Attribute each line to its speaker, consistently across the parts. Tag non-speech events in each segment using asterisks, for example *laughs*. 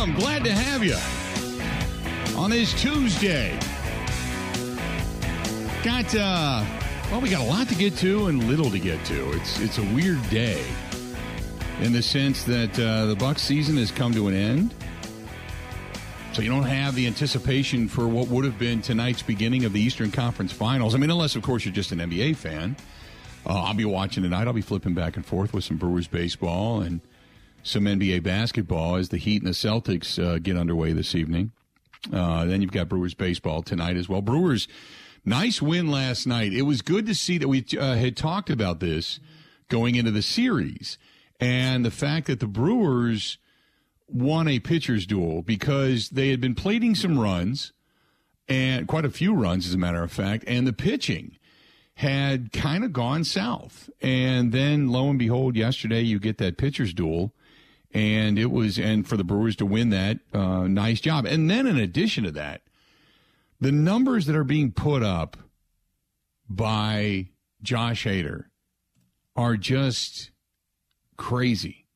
Speaker 1: welcome. Glad to have you on this Tuesday. Got uh well, we got a lot to get to and little to get to. It's it's a weird day in the sense that uh, the Bucks season has come to an end. So you don't have the anticipation for what would have been tonight's beginning of the Eastern Conference Finals. I mean, unless of course you're just an NBA fan. Uh, I'll be watching tonight. I'll be flipping back and forth with some Brewers baseball and some NBA basketball as the Heat and the Celtics uh, get underway this evening. Uh, then you've got Brewers baseball tonight as well. Brewers, nice win last night. It was good to see that we uh, had talked about this going into the series and the fact that the Brewers won a pitcher's duel because they had been plating some runs and quite a few runs, as a matter of fact, and the pitching had kind of gone south. And then lo and behold, yesterday you get that pitcher's duel and it was and for the Brewers to win that, uh, nice job. And then in addition to that, the numbers that are being put up by Josh Hader are just crazy,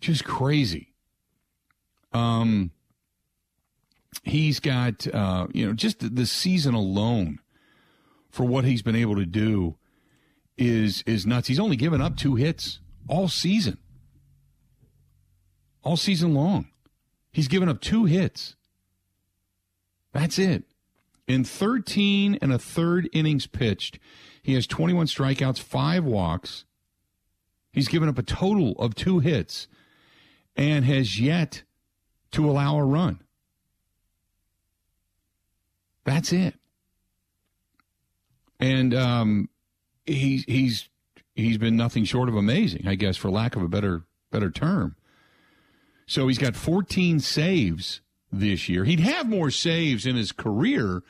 Speaker 1: just crazy. Um, he's got uh, you know just the, the season alone for what he's been able to do is is nuts. He's only given up two hits all season all season long. He's given up two hits. That's it. In 13 and a third innings pitched, he has 21 strikeouts, five walks. He's given up a total of two hits and has yet to allow a run. That's it. And um, he's he's he's been nothing short of amazing, I guess, for lack of a better better term. So he's got 14 saves this year. He'd have more saves in his career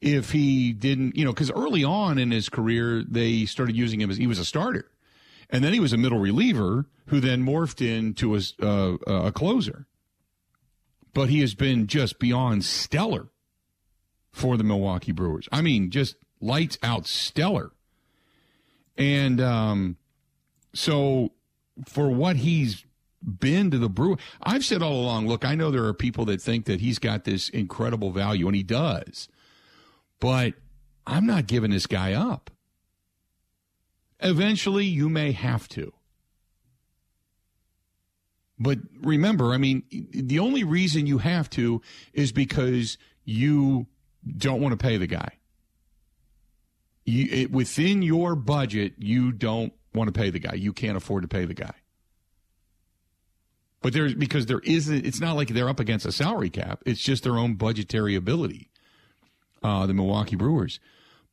Speaker 1: if he didn't, you know, because early on in his career, they started using him as he was a starter. And then he was a middle reliever who then morphed into a, uh, a closer. But he has been just beyond stellar for the Milwaukee Brewers. I mean, just lights out stellar. And um, so for what he's been to the brew. I've said all along, look, I know there are people that think that he's got this incredible value, and he does. But I'm not giving this guy up. Eventually, you may have to. But remember, I mean, the only reason you have to is because you don't want to pay the guy. You, it, within your budget, you don't want to pay the guy. You can't afford to pay the guy. But there's because there isn't. It's not like they're up against a salary cap. It's just their own budgetary ability. Uh, the Milwaukee Brewers,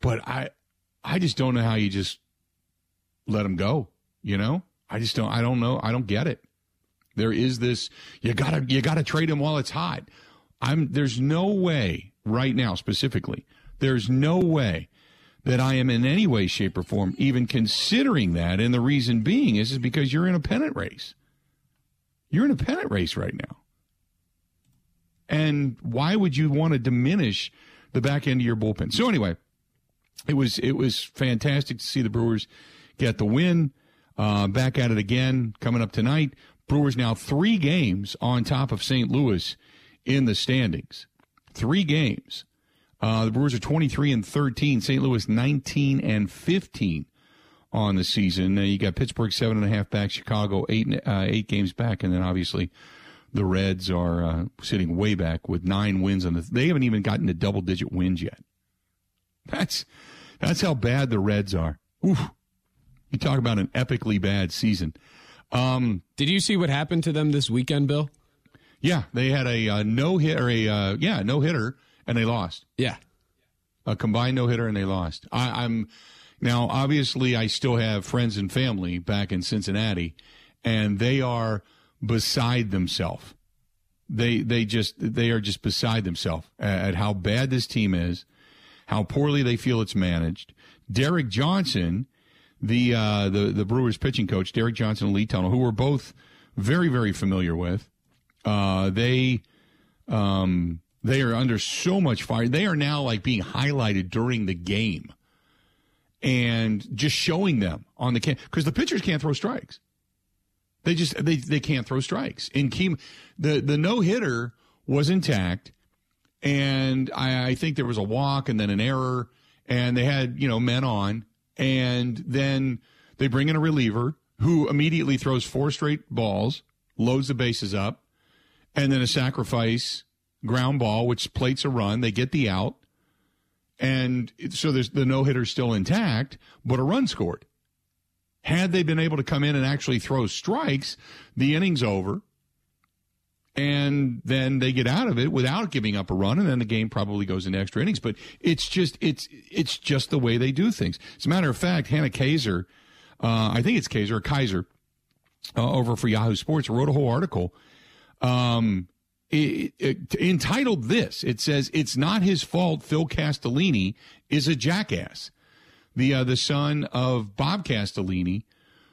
Speaker 1: but I, I just don't know how you just let them go. You know, I just don't. I don't know. I don't get it. There is this. You gotta. You gotta trade him while it's hot. I'm. There's no way right now, specifically. There's no way that I am in any way, shape, or form even considering that. And the reason being is, is because you're in a pennant race. You're in a pennant race right now. And why would you want to diminish the back end of your bullpen? So anyway, it was it was fantastic to see the Brewers get the win. Uh, back at it again coming up tonight. Brewers now three games on top of St. Louis in the standings. Three games. Uh, the Brewers are 23 and 13. St. Louis 19 and 15 on the season. You got Pittsburgh seven and a half back, Chicago eight uh, eight games back, and then obviously the Reds are uh, sitting way back with nine wins on the. They haven't even gotten to double digit wins yet. That's that's how bad the Reds are. Oof. You talk about an epically bad season.
Speaker 2: Um, Did you see what happened to them this weekend, Bill?
Speaker 1: Yeah, they had a uh, no hit or a uh, yeah no hitter, and they lost.
Speaker 2: Yeah,
Speaker 1: a combined no hitter, and they lost. I, I'm now, obviously, I still have friends and family back in Cincinnati, and they are beside themselves. They they just they are just beside themselves at how bad this team is, how poorly they feel it's managed. Derek Johnson, the uh, the the Brewers pitching coach, Derek Johnson and Lee Tunnell, who we're both very very familiar with, uh, they um, they are under so much fire. They are now like being highlighted during the game and just showing them on the can because the pitchers can't throw strikes. They just they they can't throw strikes. And Keem, the the no hitter was intact, and I, I think there was a walk and then an error, and they had you know men on, and then they bring in a reliever who immediately throws four straight balls, loads the bases up, and then a sacrifice ground ball, which plates a run. They get the out, and so there's the no hitter still intact, but a run scored. Had they been able to come in and actually throw strikes, the inning's over. And then they get out of it without giving up a run, and then the game probably goes into extra innings. But it's just it's it's just the way they do things. As a matter of fact, Hannah Keyser, uh, I think it's Kaiser or Kaiser, uh, over for Yahoo Sports, wrote a whole article um, it, it, entitled this. It says it's not his fault. Phil Castellini is a jackass the uh, the son of Bob Castellini,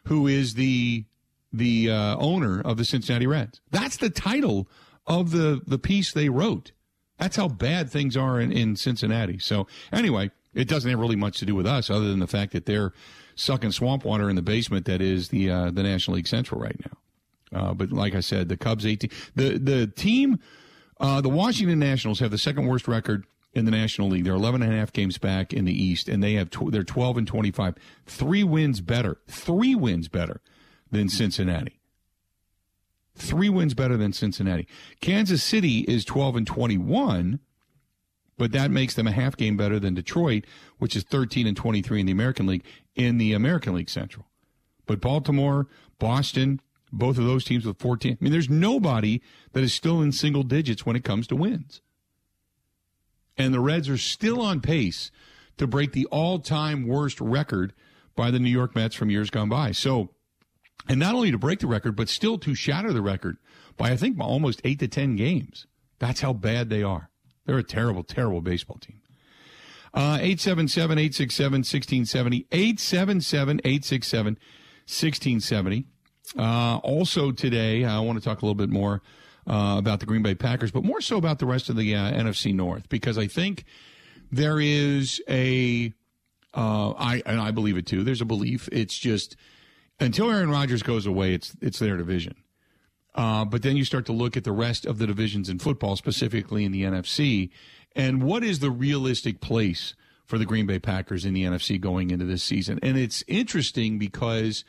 Speaker 1: who is the the uh, owner of the Cincinnati Reds. That's the title of the the piece they wrote. That's how bad things are in, in Cincinnati. So anyway, it doesn't have really much to do with us, other than the fact that they're sucking swamp water in the basement that is the uh, the National League Central right now. Uh, but like I said, the Cubs 18, the the team, uh, the Washington Nationals have the second worst record in the National League. They're 11 and a half games back in the East, and they have tw- they're 12 and 25. Three wins better. Three wins better than Cincinnati. Three wins better than Cincinnati. Kansas City is 12 and 21, but that makes them a half game better than Detroit, which is 13 and 23 in the American League in the American League Central. But Baltimore, Boston, both of those teams with 14. I mean, there's nobody that is still in single digits when it comes to wins and the Reds are still on pace to break the all-time worst record by the New York Mets from years gone by. So, and not only to break the record, but still to shatter the record by I think almost eight to ten games. That's how bad they are. They're a terrible, terrible baseball team. Uh, 877 867 1670. 877 867 1670. Uh, also today, I want to talk a little bit more uh, about the Green Bay Packers, but more so about the rest of the uh, NFC North because I think there is a uh, I and I believe it too. There's a belief. It's just until Aaron Rodgers goes away, it's it's their division. Uh, but then you start to look at the rest of the divisions in football, specifically in the NFC, and what is the realistic place for the Green Bay Packers in the NFC going into this season? And it's interesting because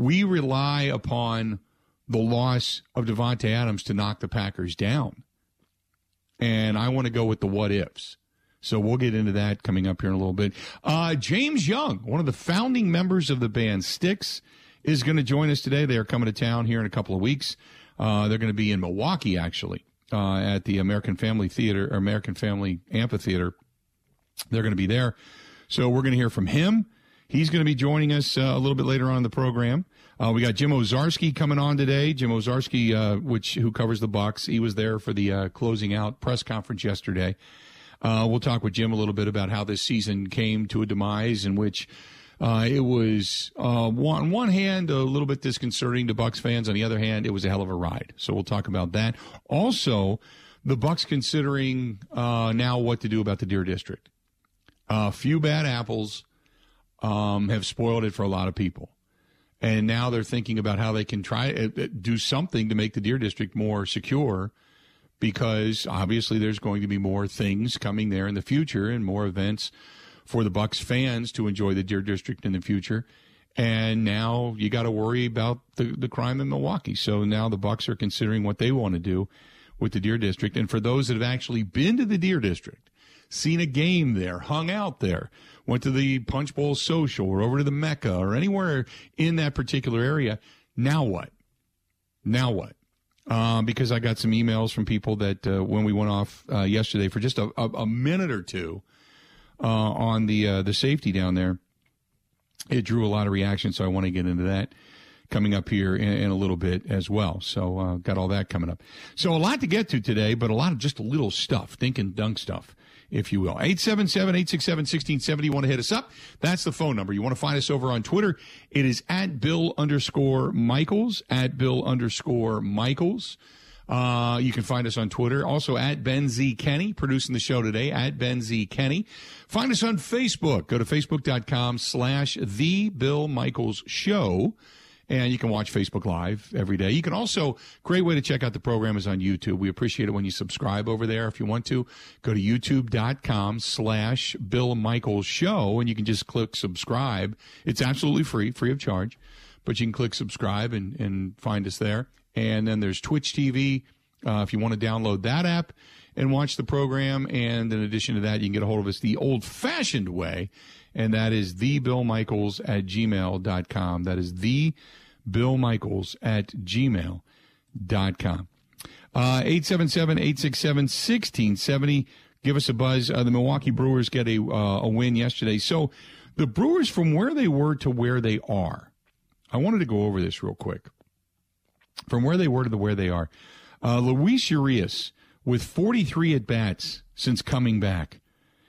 Speaker 1: we rely upon the loss of Davante Adams to knock the Packers down. And I want to go with the what ifs. So we'll get into that coming up here in a little bit. Uh, James Young, one of the founding members of the band Styx, is going to join us today. They are coming to town here in a couple of weeks. Uh, they're going to be in Milwaukee, actually, uh, at the American Family Theater, or American Family Amphitheater. They're going to be there. So we're going to hear from him. He's going to be joining us uh, a little bit later on in the program. Uh, we got Jim Owczarski coming on today. Jim Owczarski, uh, which who covers the Bucks, he was there for the uh, closing out press conference yesterday. Uh, we'll talk with Jim a little bit about how this season came to a demise, in which uh, it was uh, on one hand a little bit disconcerting to Bucks fans. On the other hand, it was a hell of a ride. So we'll talk about that. Also, the Bucks considering now what to do about the Deer District. A few bad apples um, have spoiled it for a lot of people and now they're thinking about how they can try uh, uh, do something to make the Deer District more secure because obviously there's going to be more things coming there in the future and more events for the bucks fans to enjoy the Deer District in the future. And now you got to worry about the, the crime in Milwaukee. So now the bucks are considering what they want to do with the Deer District. And for those that have actually been to the Deer District, seen a game there, hung out there, went to the Punch Bowl Social or over to the Mecca or anywhere in that particular area. Now what? Now what? Uh, because I got some emails from people that uh, when we went off uh, yesterday for just a, a, a minute or two uh, on the uh, the safety down there, it drew a lot of reaction. So I want to get into that coming up here in, in, a little bit as well. So uh, got all that coming up. So a lot to get to today, but a lot of just little stuff, think and dunk stuff if you will. 877-867-1670. You want to hit us up? That's the phone number. You want to find us over on Twitter? It is at Bill underscore Michaels, at Bill underscore Michaels. Uh, you can find us on Twitter. Also at Ben Z. Kenny, producing the show today, at Ben Z. Kenny. Find us on Facebook. Go to facebook.com slash The Bill Michaels Show And you can watch Facebook Live every day. You can also, great way to check out the program is on YouTube. We appreciate it when you subscribe over there. If you want to, go to youtube.com slash Bill Michaels Show and you can just click subscribe. It's absolutely free, free of charge, but you can click subscribe and, and find us there. And then there's Twitch TV. Uh, if you want to download that app and watch the program. And in addition to that, you can get a hold of us the old fashioned way. And that is the Bill Michaels at gmail.com. That is the Bill Michaels at gmail.com. Uh, 877-867-1670. Give us a buzz. Uh, the Milwaukee Brewers get a, uh, a win yesterday. So the Brewers, from where they were to where they are, I wanted to go over this real quick. From where they were to the where they are. Uh, Luis Urias, with 43 at bats since coming back,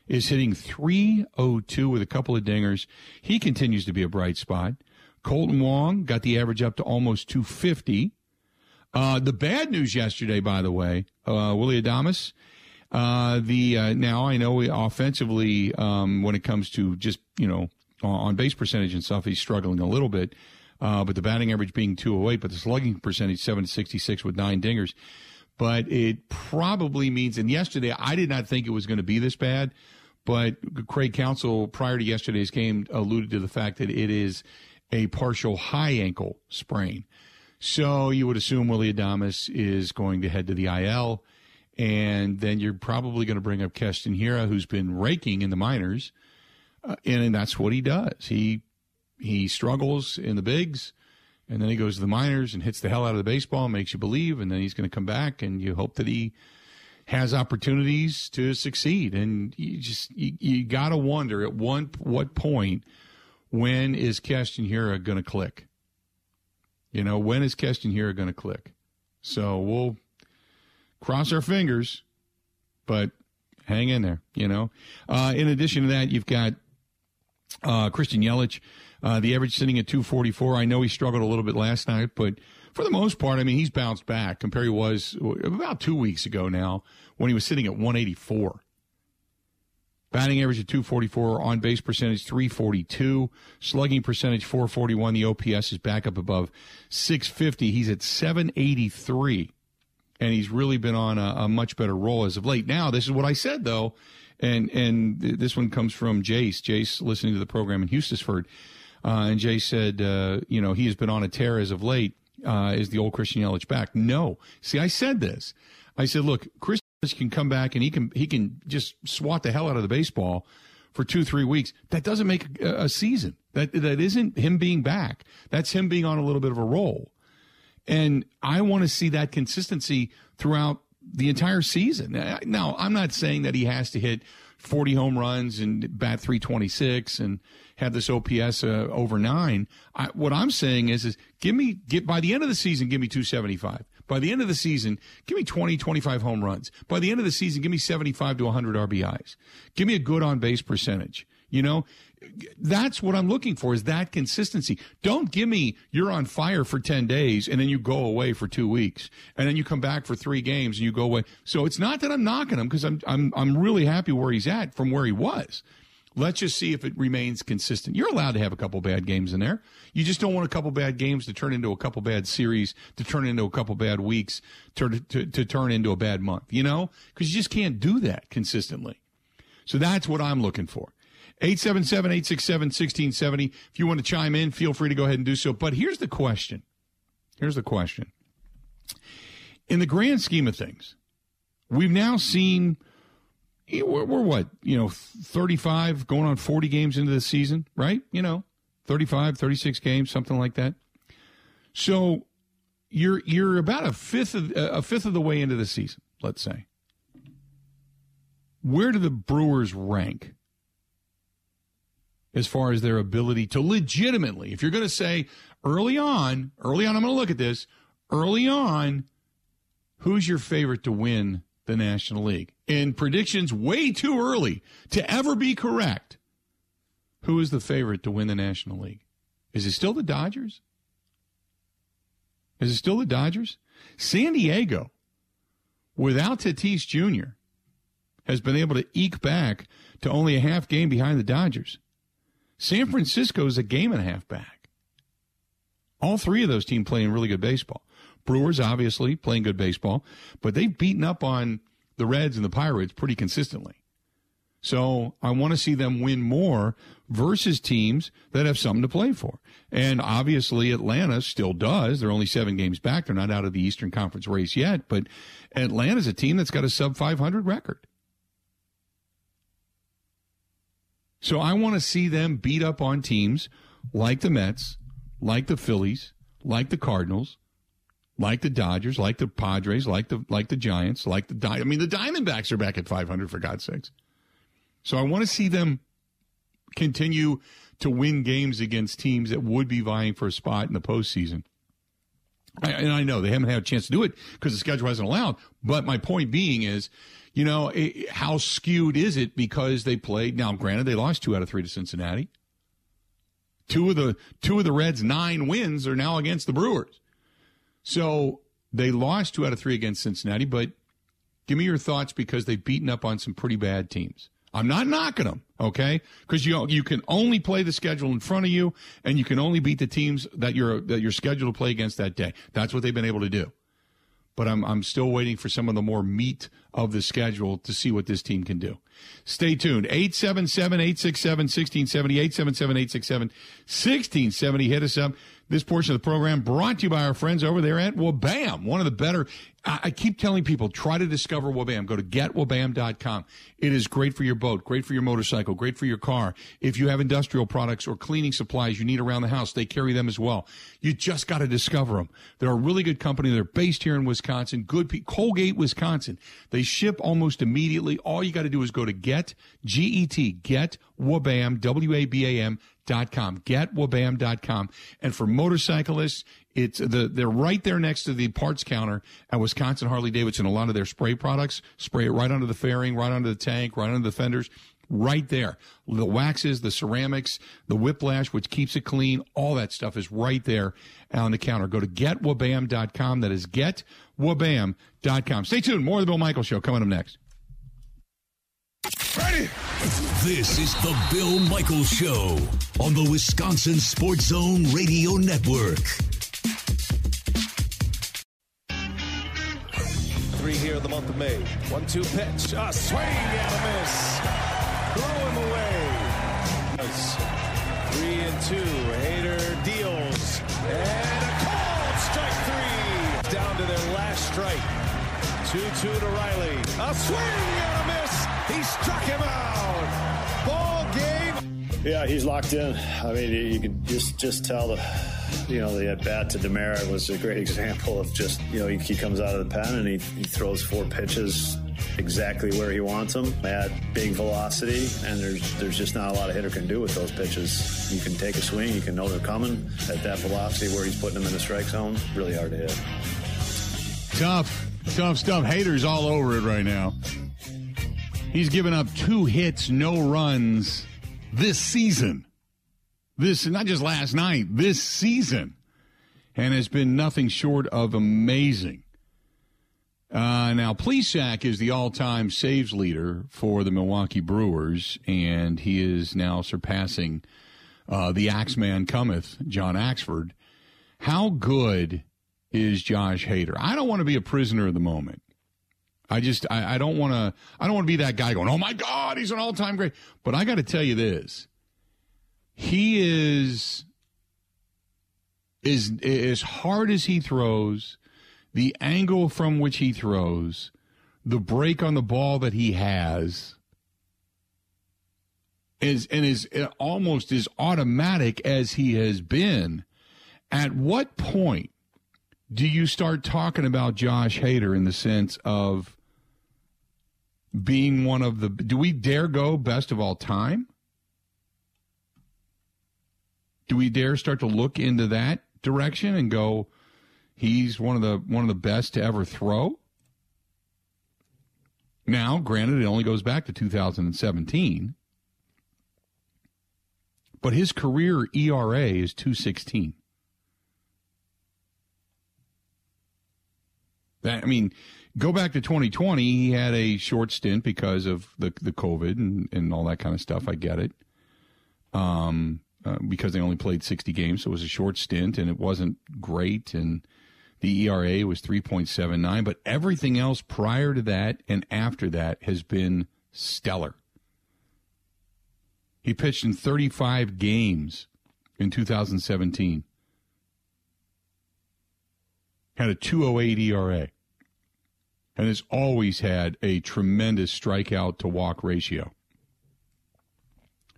Speaker 1: is hitting 302 with a couple of dingers. He continues to be a bright spot. Kolten Wong got the average up to almost 250. Uh, the bad news yesterday, by the way, uh, Willy Adames, uh, the uh, now I know offensively um, when it comes to just you know on base percentage and stuff, he's struggling a little bit. Uh, but the batting average being 208, but the slugging percentage 766 with nine dingers. But it probably means, and yesterday I did not think it was going to be this bad, but Craig Counsell prior to yesterday's game alluded to the fact that it is a partial high ankle sprain. So you would assume Willy Adames is going to head to the IL, and then you're probably going to bring up Keston Hiura, who's been raking in the minors, uh, and, and that's what he does. He he struggles in the bigs, and then he goes to the minors and hits the hell out of the baseball, and makes you believe, and then he's going to come back, and you hope that he has opportunities to succeed. And you just you, you got to wonder at one what point when is Keston Hiura going to click? You know, when is Keston Hiura going to click? So we'll cross our fingers, but hang in there, you know. Uh, in addition to that, you've got uh, Christian Yelich, uh, the average sitting at 244. I know he struggled a little bit last night, but for the most part, I mean, he's bounced back compared to was about two weeks ago now when he was sitting at 184. Batting average of 244, on base percentage 342, slugging percentage 441. The OPS is back up above 650. He's at 783, and he's really been on a, a much better roll as of late. Now, this is what I said though, and and this one comes from Jace. Jace listening to the program in Hustisford, uh, and Jace said, uh, you know, he has been on a tear as of late. Uh, is the old Christian Yelich back? No. See, I said this. I said, look, Chris can come back and he can he can just swat the hell out of the baseball for two three weeks. That doesn't make a, a season. That that isn't him being back. That's him being on a little bit of a roll. And I want to see that consistency throughout the entire season. Now, I'm not saying that he has to hit 40 home runs and bat 326 and have this OPS uh, over nine. I, what I'm saying is, is give me get by the end of the season, give me 275. By the end of the season, give me 20, 25 home runs. By the end of the season, give me 75 to 100 RBIs. Give me a good on base percentage. You know, that's what I'm looking for is that consistency. Don't give me you're on fire for 10 days and then you go away for 2 weeks and then you come back for 3 games and you go away. So it's not that I'm knocking him because I'm I'm I'm really happy where he's at from where he was. Let's just see if it remains consistent. You're allowed to have a couple bad games in there. You just don't want a couple bad games to turn into a couple bad series, to turn into a couple bad weeks, to, to, to turn into a bad month, you know? Because you just can't do that consistently. So that's what I'm looking for. 877 867 1670. If you want to chime in, feel free to go ahead and do so. But here's the question. Here's the question. In the grand scheme of things, we've now seen we're, we're, what you know 35 going on 40 games into the season right? You know 35 36 games something like that. So you're you're about a fifth of a fifth of the way into the season let's say. Where do the brewers rank as far as their ability to legitimately if you're going to say early on early on i'm going to look at this early on who's your favorite to win the National League. In predictions way too early to ever be correct, who is the favorite to win the National League? Is it still the Dodgers? Is it still the Dodgers? San Diego, without Tatis Jr., has been able to eke back to only a half game behind the Dodgers. San Francisco is a game and a half back. All three of those teams playing really good baseball. Brewers obviously playing good baseball, but they've beaten up on the Reds and the Pirates pretty consistently. So I want to see them win more versus teams that have something to play for. And obviously Atlanta still does. They're only seven games back. They're not out of the Eastern Conference race yet, but Atlanta's a team that's got a sub 500 record. So I want to see them beat up on teams like the Mets, like the Phillies, like the Cardinals, like the Dodgers, like the Padres, like the like the Giants, like the Di- I mean the Diamondbacks are back at 500 for God's sakes. So I want to see them continue to win games against teams that would be vying for a spot in the postseason. I, and I know they haven't had a chance to do it because the schedule hasn't allowed. But my point being is, you know, it, how skewed is it because they played? Now, granted, they lost two out of three to Cincinnati. Two of the two of the Reds' nine wins are now against the Brewers. So they lost two out of three against Cincinnati. But give me your thoughts because they've beaten up on some pretty bad teams. I'm not knocking them, okay? Because you you can only play the schedule in front of you, and you can only beat the teams that you're that you're scheduled to play against that day. That's what they've been able to do. But I'm I'm still waiting for some of the more meat of the schedule to see what this team can do. Stay tuned. 877-867-1670, 877-867-1670. Hit us up. This portion of the program brought to you by our friends over there at Wabam, one of the better. I, keep telling people, try to discover Wabam. Go to getwabam.com. It is great for your boat, great for your motorcycle, great for your car. If you have industrial products or cleaning supplies you need around the house, they carry them as well. You just got to discover them. They're a really good company. They're based here in Wisconsin. Good pe- Colgate, Wisconsin. They ship almost immediately. All you got to do is go to get, G-E-T, get Wabam, W-A-B-A-M getwabam.com. Getwabam.com. And for motorcyclists, it's the they're right there next to the parts counter at Wisconsin Harley Davidson. A lot of their spray products spray it right under the fairing, right under the tank, right under the fenders, right there. The waxes, the ceramics, the whiplash, which keeps it clean, all that stuff is right there on the counter. Go to getwabam.com. That is getwabam.com. Stay tuned. More of the Bill Michael Show coming up next.
Speaker 3: Ready? This is the Bill Michaels Show on the Wisconsin Sports Zone Radio Network.
Speaker 4: Three here in the month of May. One two pitch. A swing and a miss. Blow him away. Three and two. Hader deals. And a call. strike three. Down to their last strike. 2 2 to Riley. A swing and a miss. He struck him out. Ball game.
Speaker 5: Yeah, he's locked in. I mean, you can just just tell the you know the at bat to Demeritte was a great *laughs* example of just you know he, he comes out of the pen and he, he throws four pitches exactly where he wants them at big velocity, and there's there's just not a lot a hitter can do with those pitches. You can take a swing, you can know they're coming at that velocity where he's putting them in the strike zone. Really hard to hit.
Speaker 1: Tough, tough stuff. Hader's all over it right now. He's given up two hits, no runs this season. This, not just last night, this season. And has been nothing short of amazing. Uh, now, Plesac is the all time saves leader for the Milwaukee Brewers, and he is now surpassing uh, the Axeman Cometh, John Axford. How good is Josh Hader? I don't want to be a prisoner of the moment. I just I, I don't want to I don't want to be that guy going, oh my God, he's an all time great. But I got to tell you this, he is is as hard as he throws, the angle from which he throws, the break on the ball that he has. Is and is uh, almost as automatic as he has been. At what point do you start talking about Josh Hader in the sense of being one of the do we dare go best of all time? Do we dare start to look into that direction and go he's one of the one of the best to ever throw? Now, granted it only goes back to 2017. But his career ERA is 216. That I mean, Go back to 2020. He had a short stint because of the the COVID and, and all that kind of stuff. I get it. Um, uh, because they only played 60 games. So it was a short stint and it wasn't great. And the ERA was 3.79. But everything else prior to that and after that has been stellar. He pitched in 35 games in 2017. Had a 208 ERA. And has always had a tremendous strikeout to walk ratio.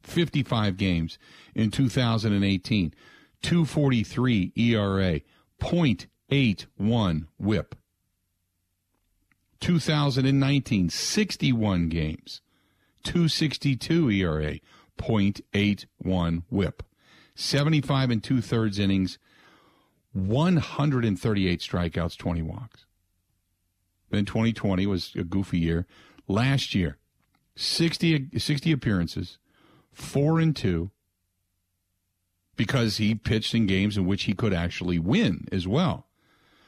Speaker 1: 55 games in 2018. 243 ERA, 0.81 whip. 2019, 61 games, 262 ERA, 0.81 whip. 75 and two thirds innings, 138 strikeouts, 20 walks. Then 2020 was a goofy year. Last year, 60, 60 appearances, four and two, because he pitched in games in which he could actually win as well.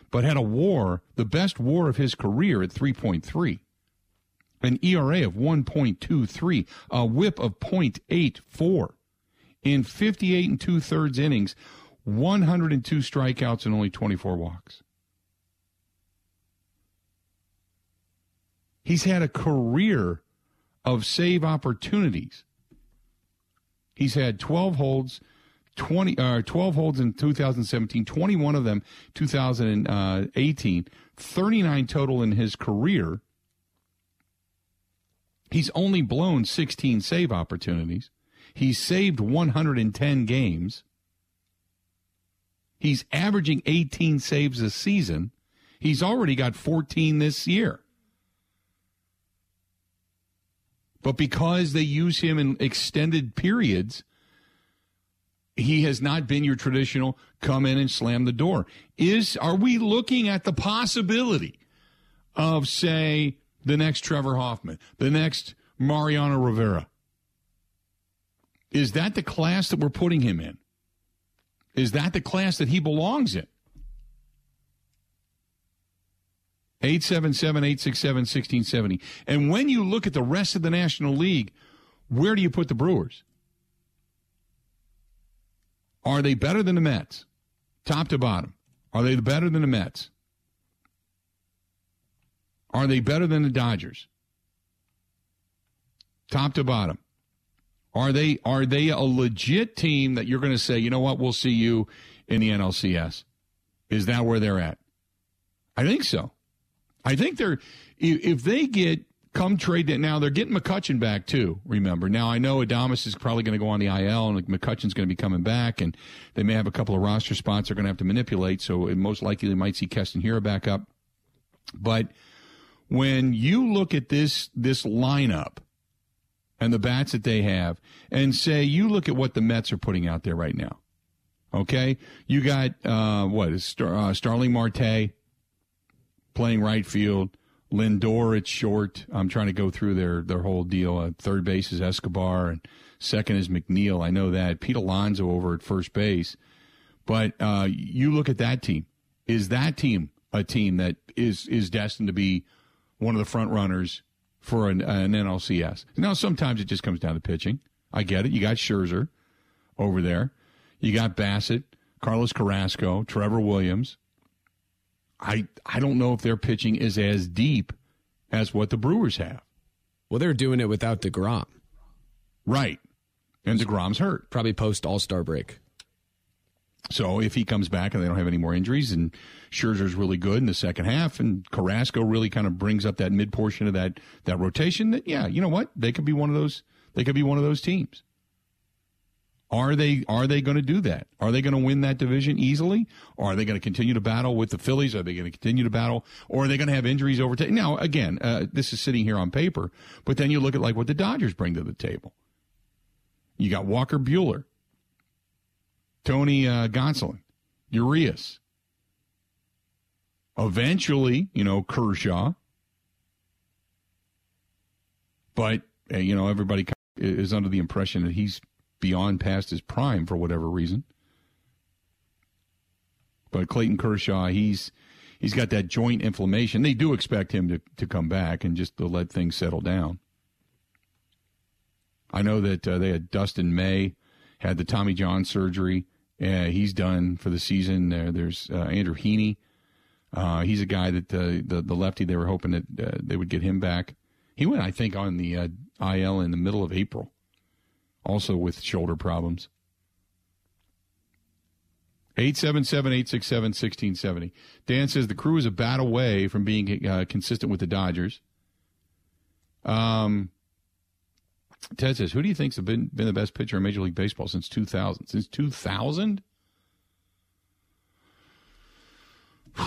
Speaker 1: But had a war, the best war of his career at 3.3, an ERA of 1.23, a whip of 0.84 in 58 and two thirds innings, 102 strikeouts and only 24 walks. He's had a career of save opportunities. He's had 12 holds, 20 uh, 12 holds in 2017, 21 of them 2018, 39 total in his career. He's only blown 16 save opportunities. He's saved 110 games. He's averaging 18 saves a season. He's already got 14 this year. But because they use him in extended periods, he has not been your traditional come in and slam the door. Is are we looking at the possibility of say the next Trevor Hoffman, the next Mariano Rivera? Is that the class that we're putting him in? Is that the class that he belongs in? 877 867 1670. And when you look at the rest of the National League, where do you put the Brewers? Are they better than the Mets? Top to bottom. Are they better than the Mets? Are they better than the Dodgers? Top to bottom. Are they are they a legit team that you're going to say, you know what, we'll see you in the NLCS? Is that where they're at? I think so. I think they're if they get come trade that now they're getting McCutchen back too. Remember now I know Adames is probably going to go on the IL and McCutchen's going to be coming back and they may have a couple of roster spots they're going to have to manipulate. So it most likely they might see Keston Hiura back up. But when you look at this this lineup and the bats that they have and say you look at what the Mets are putting out there right now. Okay, you got uh, what is Star, uh, Starling Marte playing right field. Lindor at short. I'm trying to go through their their whole deal. Uh, third base is Escobar, and second is McNeil. I know that. Pete Alonso over at first base. But uh, you look at that team. Is that team a team that is is destined to be one of the front runners for an, an NLCS? Now, sometimes it just comes down to pitching. I get it. You got Scherzer over there. You got Bassitt, Carlos Carrasco, Trevor Williams. I I don't know if their pitching is as deep as what the Brewers have.
Speaker 2: Well, they're doing it without DeGrom.
Speaker 1: Right. And DeGrom's hurt.
Speaker 2: Probably post All Star break.
Speaker 1: So if he comes back and they don't have any more injuries, and Scherzer's really good in the second half, and Carrasco really kind of brings up that mid portion of that that rotation, that yeah, you know what, they could be one of those. They could be one of those teams. Are they are they going to do that? Are they going to win that division easily? Are they going to continue to battle with the Phillies? Are they going to continue to battle? Or are they going to have injuries over time? Now, again, uh, this is sitting here on paper, but then you look at like what the Dodgers bring to the table. You got Walker Buehler, Tony uh, Gonsolin, Urias. Eventually, you know, Kershaw. But, uh, you know, everybody is under the impression that he's beyond past his prime for whatever reason. But Clayton Kershaw, he's he's got that joint inflammation. They do expect him to, to come back and just to let things settle down. I know that uh, they had Dustin May had the Tommy John surgery. Uh, he's done for the season. There, there's uh, Andrew Heaney. Uh, he's a guy that uh, the the lefty they were hoping that uh, they would get him back. He went, I think, on the uh, IL in the middle of April, also with shoulder problems. 877 867 1670. Dan says the crew is a bat away from being uh, consistent with the Dodgers. Um, Ted says, who do you think's been, been the best pitcher in Major League Baseball since 2000? Since 2000? *sighs*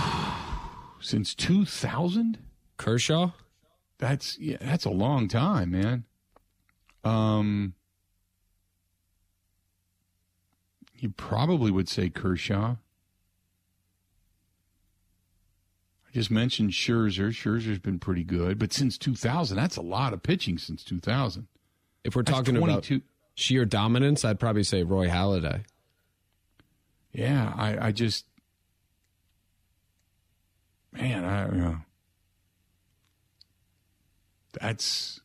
Speaker 1: since 2000?
Speaker 2: Kershaw?
Speaker 1: That's yeah, that's a long time, man. Um You probably would say Kershaw. I just mentioned Scherzer. Scherzer's been pretty good, but since 2000, that's a lot of pitching since 2000.
Speaker 2: If we're
Speaker 1: That's
Speaker 2: talking about sheer dominance, I'd probably say Roy Halladay.
Speaker 1: Yeah, I, I just, man, I don't know. That's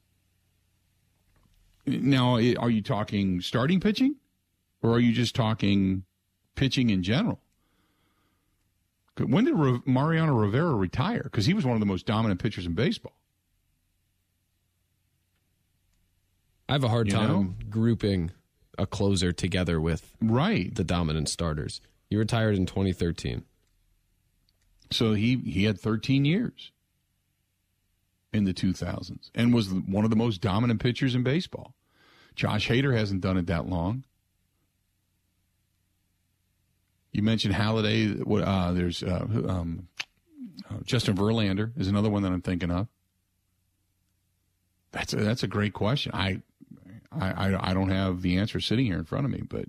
Speaker 1: now. Are you talking starting pitching, or are you just talking pitching in general? When did Re- Mariano Rivera retire? Because he was one of the most dominant pitchers in baseball.
Speaker 2: I have a hard
Speaker 1: You
Speaker 2: time
Speaker 1: know?
Speaker 2: grouping a closer together with
Speaker 1: Right.
Speaker 2: the dominant starters. He retired in 2013.
Speaker 1: So he he had 13 years in the 2000s and was one of the most dominant pitchers in baseball. Josh Hader hasn't done it that long. You mentioned Halladay. Uh, there's uh, um, uh, Justin Verlander is another one that I'm thinking of. That's a, that's a great question. I, I I don't have the answer sitting here in front of me, but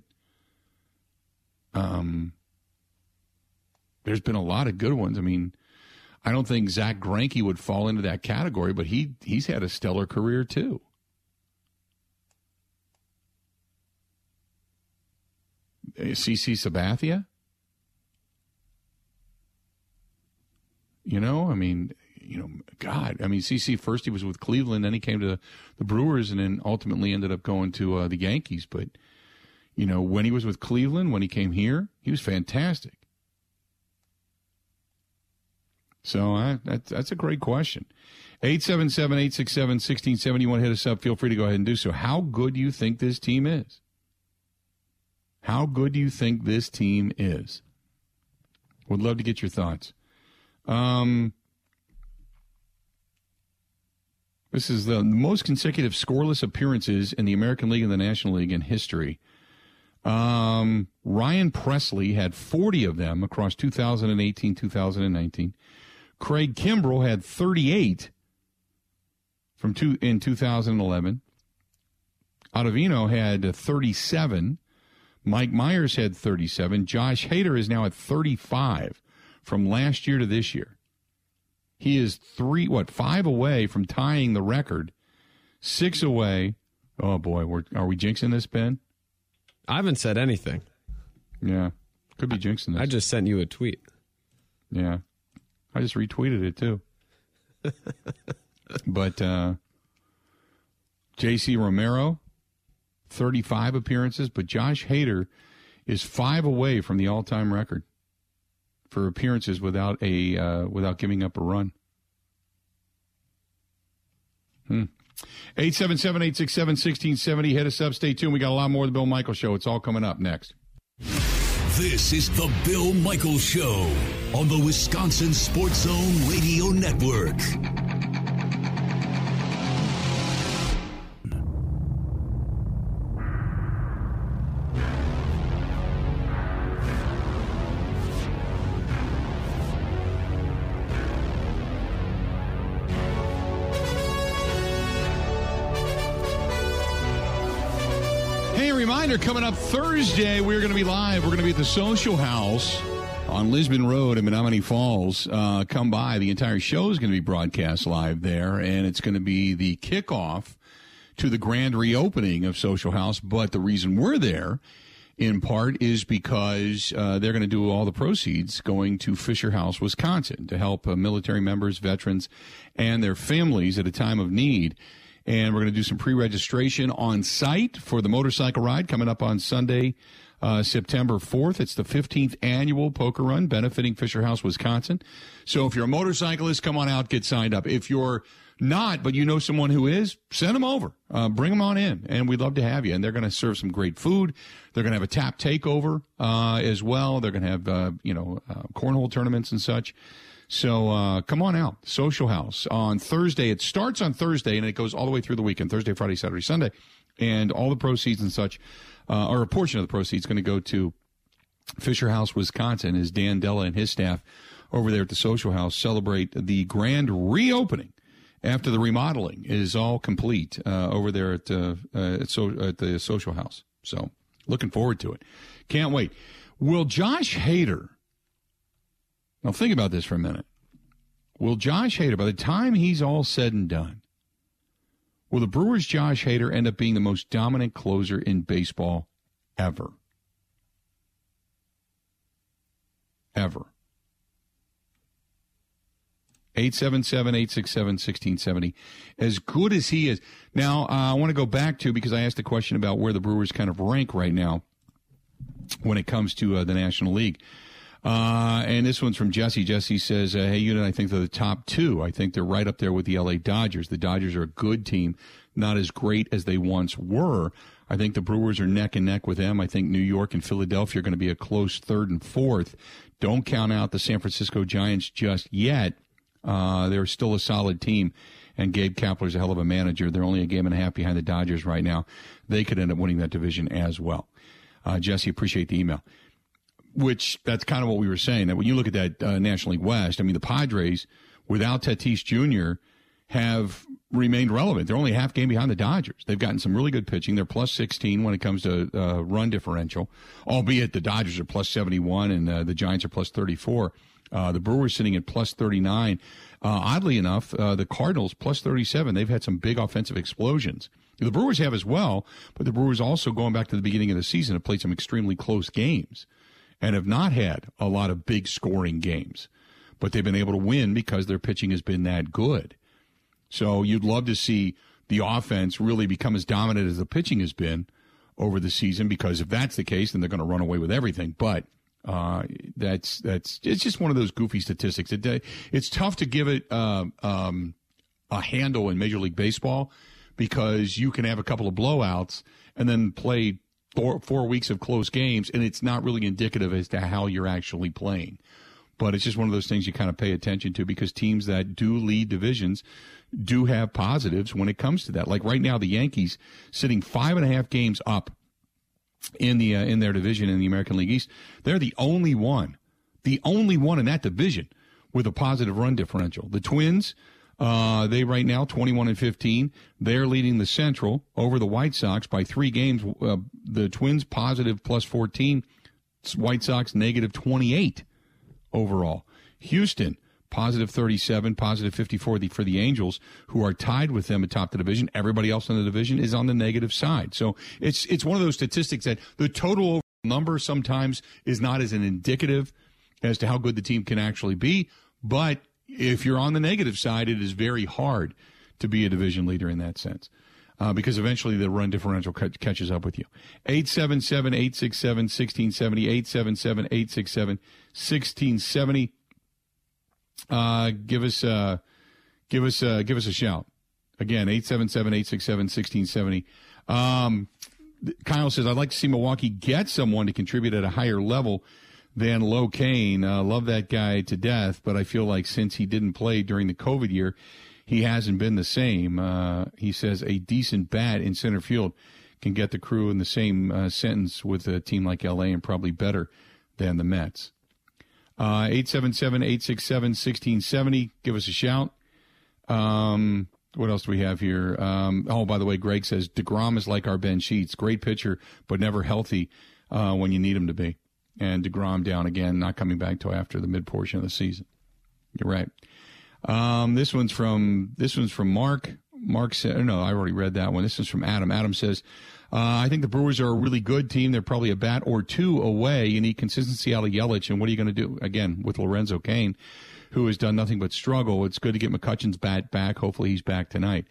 Speaker 1: um, there's been a lot of good ones. I mean, I don't think Zack Greinke would fall into that category, but he he's had a stellar career too. CC Sabathia. You know, I mean, you know, God, I mean, CC first he was with Cleveland, then he came to the Brewers, and then ultimately ended up going to uh, the Yankees. But you know, when he was with Cleveland, when he came here, he was fantastic. So I, that's that's a great question. 877-867-1670. You want to hit us up, feel free to go ahead and do so. How good do you think this team is? How good do you think this team is? Would love to get your thoughts. Um, this is the most consecutive scoreless appearances in the American League and the National League in history. Um, Ryan Pressly had 40 of them across 2018, 2019. Craig Kimbrel had 38 from two in 2011. Ottavino had uh, 37. Mike Myers had 37. Josh Hader is now at 35 from last year to this year. He is three, what, five away from tying the record, six away. Oh boy, we're, are we jinxing this, Ben?
Speaker 2: I haven't said anything.
Speaker 1: Yeah, could be jinxing this.
Speaker 2: I just sent you a tweet.
Speaker 1: Yeah. I just retweeted it too. *laughs* but uh, J.C. Romero, 35 appearances, but Josh Hader is five away from the all time record for appearances without a uh, without giving up a run. Hmm. 877-867-1670. Hit us up. Stay tuned. We got a lot more of the Bill Michael Show. It's all coming up next.
Speaker 3: This is the Bill Michaels Show on the Wisconsin Sports Zone Radio Network.
Speaker 1: Coming up Thursday, we're going to be live. We're going to be at the Social House on Lisbon Road in Menomonee Falls. Uh, come by. The entire show is going to be broadcast live there, and it's going to be the kickoff to the grand reopening of Social House. But the reason we're there, in part, is because uh, they're going to do all the proceeds going to Fisher House, Wisconsin, to help uh, military members, veterans, and their families at a time of need. And we're going to do some pre registration on site for the motorcycle ride coming up on Sunday, uh, September 4th. It's the 15th annual poker run benefiting Fisher House, Wisconsin. So if you're a motorcyclist, come on out, get signed up. If you're not, but you know someone who is, send them over. Uh, bring them on in, and we'd love to have you. And they're going to serve some great food. They're going to have a tap takeover uh, as well. They're going to have, uh, you know, uh, cornhole tournaments and such. So uh, come on out, Social House on Thursday. It starts on Thursday and it goes all the way through the weekend Thursday, Friday, Saturday, Sunday. And all the proceeds and such, uh, or a portion of the proceeds, going to go to Fisher House, Wisconsin, as Dan Della and his staff over there at the Social House celebrate the grand reopening after the remodeling is all complete uh, over there at, uh, uh, at, so, at the Social House. So looking forward to it. Can't wait. Will Josh Hader now, think about this for a minute. Will Josh Hader, by the time he's all said and done, will the Brewers' Josh Hader end up being the most dominant closer in baseball ever? Ever. 877 867 1670. As good as he is. Now, uh, I want to go back to because I asked a question about where the Brewers kind of rank right now when it comes to uh, the National League. Uh, and this one's from Jesse. Jesse says, uh, Hey, Unit, I think they're the top two. I think they're right up there with the LA Dodgers. The Dodgers are a good team, not as great as they once were. I think the Brewers are neck and neck with them. I think New York and Philadelphia are going to be a close third and fourth. Don't count out the San Francisco Giants just yet. Uh, they're still a solid team, and Gabe Kapler's a hell of a manager. They're only a game and a half behind the Dodgers right now. They could end up winning that division as well. Uh, Jesse, appreciate the email which that's kind of what we were saying that when you look at that uh, National League West, I mean, the Padres without Tatis Jr. have remained relevant. They're only half game behind the Dodgers. They've gotten some really good pitching. They're plus 16 when it comes to uh, run differential, albeit the Dodgers are plus 71 and uh, the Giants are plus 34. Uh, the Brewers sitting at plus 39. Uh, oddly enough, uh, the Cardinals plus 37. They've had some big offensive explosions. The Brewers have as well, but the Brewers also going back to the beginning of the season have played some extremely close games and have not had a lot of big scoring games, but they've been able to win because their pitching has been that good. So you'd love to see the offense really become as dominant as the pitching has been over the season because if that's the case, then they're going to run away with everything. But uh, that's that's it's just one of those goofy statistics. It, uh, it's tough to give it uh, um, a handle in Major League Baseball because you can have a couple of blowouts and then play four, four weeks of close games, and it's not really indicative as to how you're actually playing. But it's just one of those things you kind of pay attention to because teams that do lead divisions do have positives when it comes to that. Like right now, the Yankees sitting five and a half games up in the uh, in their division in the American League East. They're the only one, the only one in that division with a positive run differential. The Twins uh, they right now 21 and 15. They're leading the Central over the White Sox by three games. Uh, the Twins positive plus 14. White Sox negative 28 overall. Houston positive 37, positive 54 for the Angels, who are tied with them atop the division. Everybody else in the division is on the negative side. So it's it's one of those statistics that the total number sometimes is not as an indicative as to how good the team can actually be, but if you're on the negative side, it is very hard to be a division leader in that sense. Uh, because eventually the run differential catches up with you. 877 867 1670, 877 867 1670. Uh, give us, uh, give us, uh, give us a shout. Again, 877 867 1670. Um, Kyle says, I'd like to see Milwaukee get someone to contribute at a higher level than Lo Cain. Uh, love that guy to death, but I feel like since he didn't play during the COVID year, he hasn't been the same. Uh, he says a decent bat in center field can get the crew in the same uh, sentence with a team like LA and probably better than the Mets. Uh, 877 867 1670. Give us a shout. Um, what else do we have here? Um, oh, by the way, Greg says DeGrom is like our Ben Sheets. Great pitcher, but never healthy uh, when you need him to be and DeGrom down again, not coming back till after the mid portion of the season. You're right. Um, this one's from this one's from Mark. Mark said, "No, I already read that one." This is from Adam. Adam says, uh, "I think the Brewers are a really good team. They're probably a bat or two away. You need consistency out of Yelich, and what are you going to do again with Lorenzo Cain, who has done nothing but struggle. It's good to get McCutcheon's bat back. Hopefully, he's back tonight.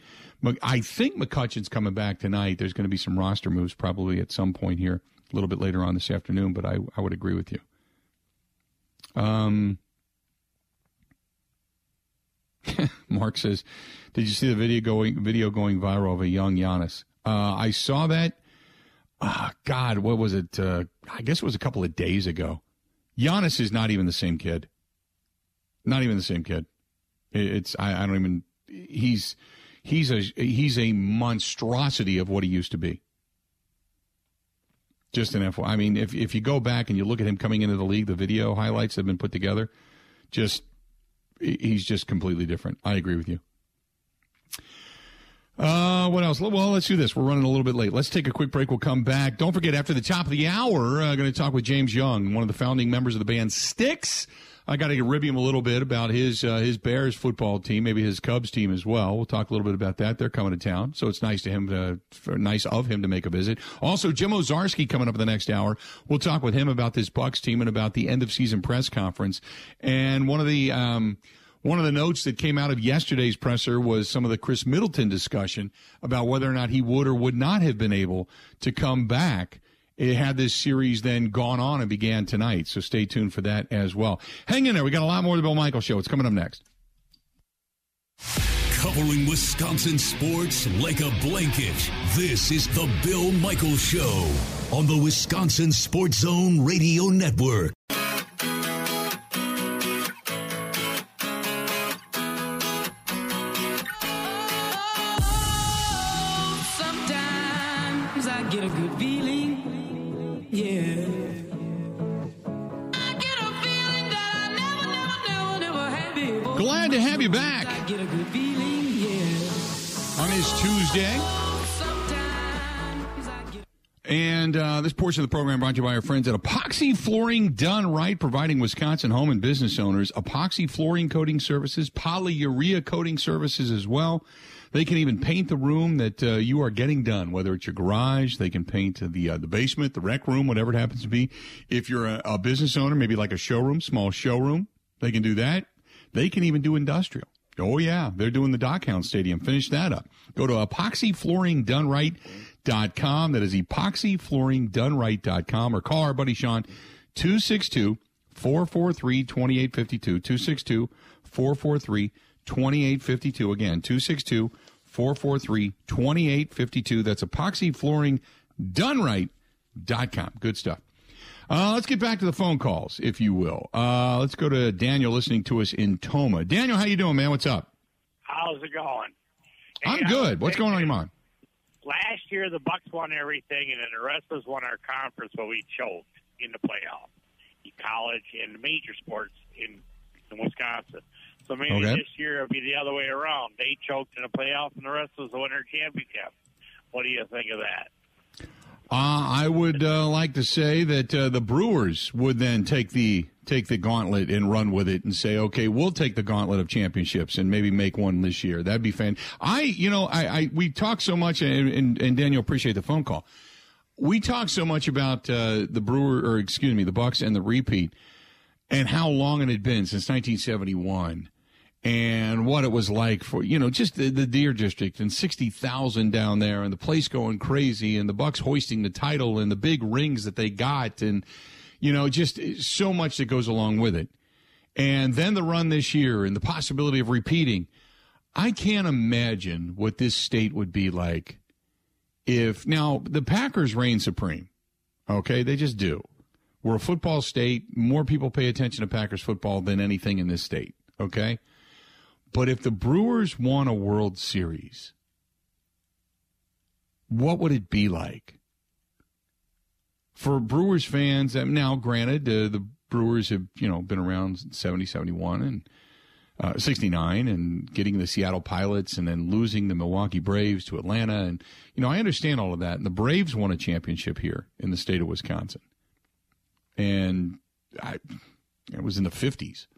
Speaker 1: I think McCutcheon's coming back tonight. There's going to be some roster moves probably at some point here, a little bit later on this afternoon. But I, I would agree with you. Um, *laughs* Mark says, "Did you see the video going video going viral of a young Giannis? Uh, I saw that. Uh, God, what was it? Uh, I guess it was a couple of days ago. Giannis is not even the same kid. Not even the same kid. It's I, I don't even. He's he's a he's a monstrosity of what he used to be. Just an FYI. I mean, if if you go back and you look at him coming into the league, the video highlights have been put together. Just he's just completely different. I agree with you. Uh, what else? Well, let's do this. We're running a little bit late. Let's take a quick break. We'll come back. Don't forget, after the top of the hour, I'm uh, going to talk with James Young, one of the founding members of the band Styx. I got to rib him a little bit about his uh, his Bears football team, maybe his Cubs team as well. We'll talk a little bit about that. They're coming to town, so it's nice to him to nice of him to make a visit. Also, Jim Owczarski coming up in the next hour. We'll talk with him about this Bucks team and about the end of season press conference. And one of the um, one of the notes that came out of yesterday's presser was some of the Khris Middleton discussion about whether or not he would or would not have been able to come back it had this series then gone on and began tonight. So stay tuned for that as well. Hang in there. We got a lot more of the Bill Michael Show. It's coming up next.
Speaker 3: Covering Wisconsin sports like a blanket. This is the Bill Michael Show on the Wisconsin Sports Zone Radio Network.
Speaker 1: Tuesday. And uh, this portion of the program brought to you by our friends at Epoxy Flooring Done Right, providing Wisconsin home and business owners epoxy flooring coating services, polyurea coating services as well. They can even paint the room that uh, you are getting done, whether it's your garage. They can paint the uh, the basement, the rec room, whatever it happens to be. If you're a, a business owner, maybe like a showroom, small showroom, they can do that. They can even do industrial. Oh yeah, they're doing the Dockhound Stadium. Finish that up. Go to epoxyflooringdoneright.com. That is epoxyflooringdoneright.com or call our buddy Sean 262 443 2852. 262 443 2852. Again, 262 443 2852. That's epoxyflooringdoneright.com. Good stuff. Uh, let's get back to the phone calls, if you will. Uh, let's go to Daniel listening to us in Tomah. Daniel, how you doing, man? What's up?
Speaker 6: How's it going?
Speaker 1: Hey, I'm good. What's going on in your mind?
Speaker 6: Last year, the Bucks won everything, and then the rest of us won our conference, but we choked in the playoff, in college and major sports in, in Wisconsin. So maybe okay. this year it'll be the other way around. They choked in the playoff, and the rest of us won our championship. What do you think of that?
Speaker 1: Uh, I would uh, like to say that uh, the Brewers would then take the take the gauntlet and run with it and say, okay, we'll take the gauntlet of championships and maybe make one this year. That'd be fan. I, you know, I, I we talk so much, and, and, and, Daniel appreciate the phone call. We talk so much about uh, the Brewer, or excuse me, the Bucks and the repeat, and how long it had been since 1971 and what it was like for you know just the, the Deer District and sixty thousand down there and the place going crazy and the Bucks hoisting the title and the big rings that they got and you know just so much that goes along with it. And then the run this year and the possibility of repeating. I can't imagine what this state would be like if now the Packers reign supreme. Okay, they just do. We're a football state. More people pay attention to Packers football than anything in this state. Okay. But if the Brewers won a World Series, what would it be like? For Brewers fans, now granted, uh, the Brewers have, you know, been around 70, 71 and uh, 69 and getting the Seattle Pilots and then losing the Milwaukee Braves to Atlanta. And, you know, I understand all of that. And the Braves won a championship here in the state of Wisconsin. And I, it was in the 50s.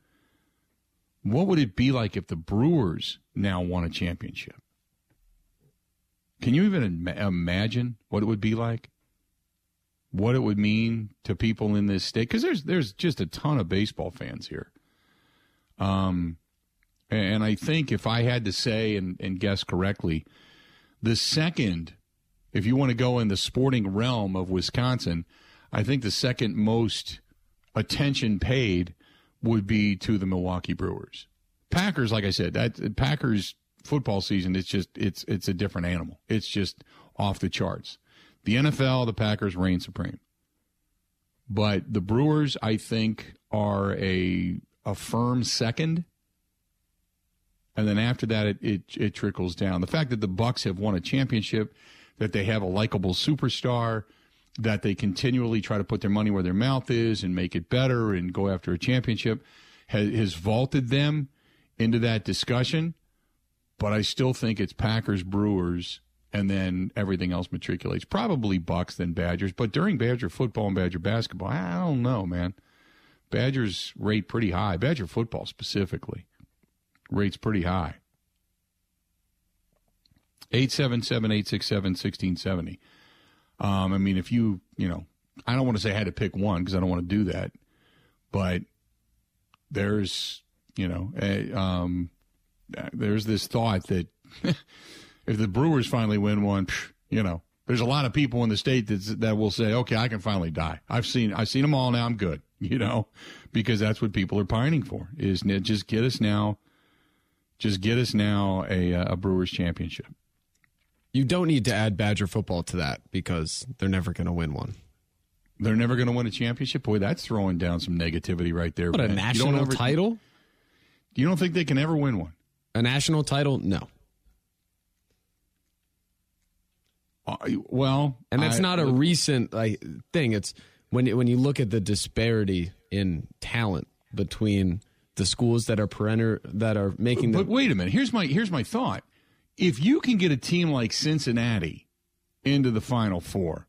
Speaker 1: What would it be like if the Brewers now won a championship? Can you even Im- imagine what it would be like? What it would mean to people in this state? Because there's there's just a ton of baseball fans here. Um, and I think if I had to say and, and guess correctly, the second, if you want to go in the sporting realm of Wisconsin, I think the second most attention paid would be to the Milwaukee Brewers. Packers, like I said, that Packers football season, it's just it's it's a different animal. It's just off the charts. The NFL, the Packers reign supreme. But the Brewers, I think, are a a firm second. And then after that, it, it, it trickles down. The fact that the Bucks have won a championship, that they have a likable superstar, that they continually try to put their money where their mouth is and make it better and go after a championship, has, has vaulted them into that discussion. But I still think it's Packers, Brewers, and then everything else matriculates. Probably Bucks, then Badgers. But during Badger football and Badger basketball, I don't know, man. Badgers rate pretty high. Badger football specifically rates pretty high. 877 867 1670. Um, I mean, if you, you know, I don't want to say I had to pick one because I don't want to do that, but there's, you know, a, um, there's this thought that *laughs* if the Brewers finally win one, you know, there's a lot of people in the state that that will say, "Okay, I can finally die. I've seen I've seen them all now. I'm good." *laughs* You know, because that's what people are pining for. Is just get us now, just get us now a a Brewers championship.
Speaker 2: You don't need to add Badger football to that because they're never going to win one.
Speaker 1: They're never going to win a championship. Boy, that's throwing down some negativity right there.
Speaker 2: What man. a national you ever, title?
Speaker 1: You don't think they can ever win one?
Speaker 2: A national title? No.
Speaker 1: Uh, well,
Speaker 2: and that's I, not a recent like thing. It's when when you look at the disparity in talent between the schools that are perennial that are making.
Speaker 1: But, but wait a minute. Here's my here's my thought. If you can get a team like Cincinnati into the Final Four,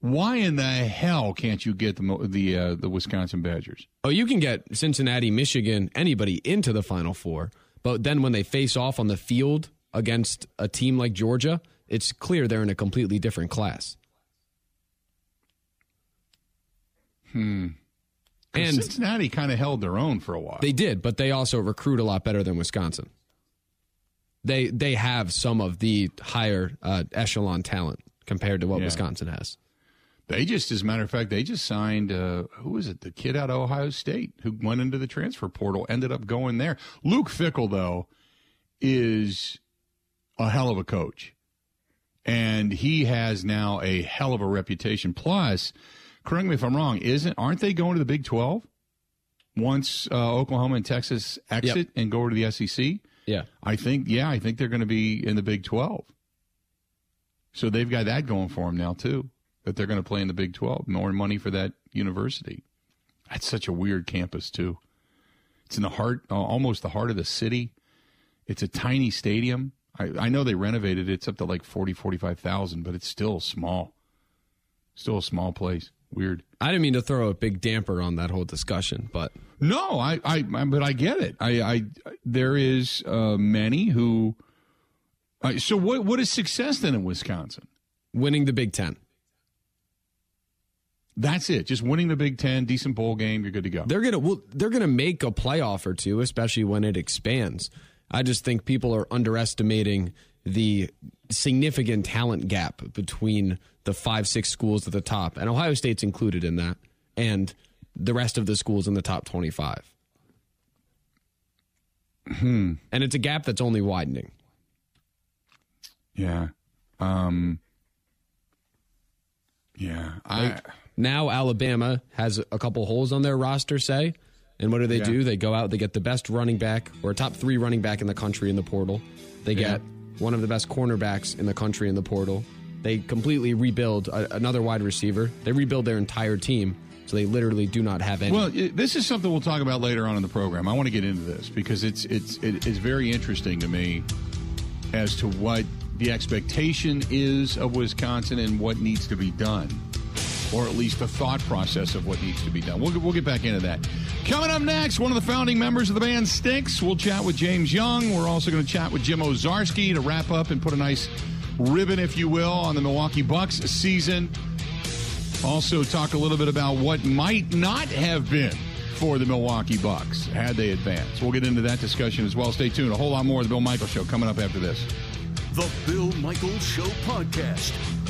Speaker 1: why in the hell can't you get the the uh, the Wisconsin Badgers?
Speaker 2: Oh, you can get Cincinnati, Michigan, anybody into the Final Four. But then when they face off on the field against a team like Georgia, it's clear they're in a completely different class.
Speaker 1: Hmm. And Cincinnati kind of held their own for a while.
Speaker 2: They did, but they also recruit a lot better than Wisconsin. They they have some of the higher uh, echelon talent compared to what yeah. Wisconsin has.
Speaker 1: They just, as a matter of fact, they just signed uh, who was it? The kid out of Ohio State who went into the transfer portal, ended up going there. Luke Fickell though, is a hell of a coach and he has now a hell of a reputation. Plus, correct me if I'm wrong, isn't aren't they going to the Big Twelve once uh, Oklahoma and Texas exit yep. and go to the SEC?
Speaker 2: Yeah,
Speaker 1: I think yeah, I think they're going to be in the Big Twelve. So they've got that going for them now too. That they're going to play in the Big Twelve, more money for that university. That's such a weird campus too. It's in the heart, uh, almost the heart of the city. It's a tiny stadium. I, I know they renovated it. It's up to like 40, 45,000, but it's still small. Still a small place. Weird.
Speaker 2: I didn't mean to throw a big damper on that whole discussion, but
Speaker 1: no, I, I, but I get it. I, I, there is uh, many who. Uh, so what, what is success then in Wisconsin?
Speaker 2: Winning the Big Ten.
Speaker 1: That's it. Just winning the Big Ten, decent bowl game, you're good to go.
Speaker 2: They're gonna well, they're gonna make a playoff or two, especially when it expands. I just think people are underestimating the significant talent gap between the five, six schools at the top, and Ohio State's included in that, and the rest of the schools in the top 25.
Speaker 1: Hmm.
Speaker 2: And it's a gap that's only widening.
Speaker 1: Yeah. Um, yeah. I,
Speaker 2: now Alabama has a couple holes on their roster, say, and what do they yeah. do? They go out, they get the best running back or top three running back in the country in the portal. They get yeah. One of the best cornerbacks in the country in the portal. They completely rebuild a, another wide receiver. They rebuild their entire team. So they literally do not have any.
Speaker 1: Well, this is something we'll talk about later on in the program. I want to get into this because it's it's it is very interesting to me as to what the expectation is of Wisconsin and what needs to be done or at least the thought process of what needs to be done. We'll, we'll get back into that. Coming up next, one of the founding members of the band Styx. We'll chat with James Young. We're also going to chat with Jim Owczarski to wrap up and put a nice ribbon, if you will, on the Milwaukee Bucks season. Also, talk a little bit about what might not have been for the Milwaukee Bucks had they advanced. We'll get into that discussion as well. Stay tuned. A whole lot more of the Bill Michaels Show coming up after this.
Speaker 3: The Bill Michaels Show podcast.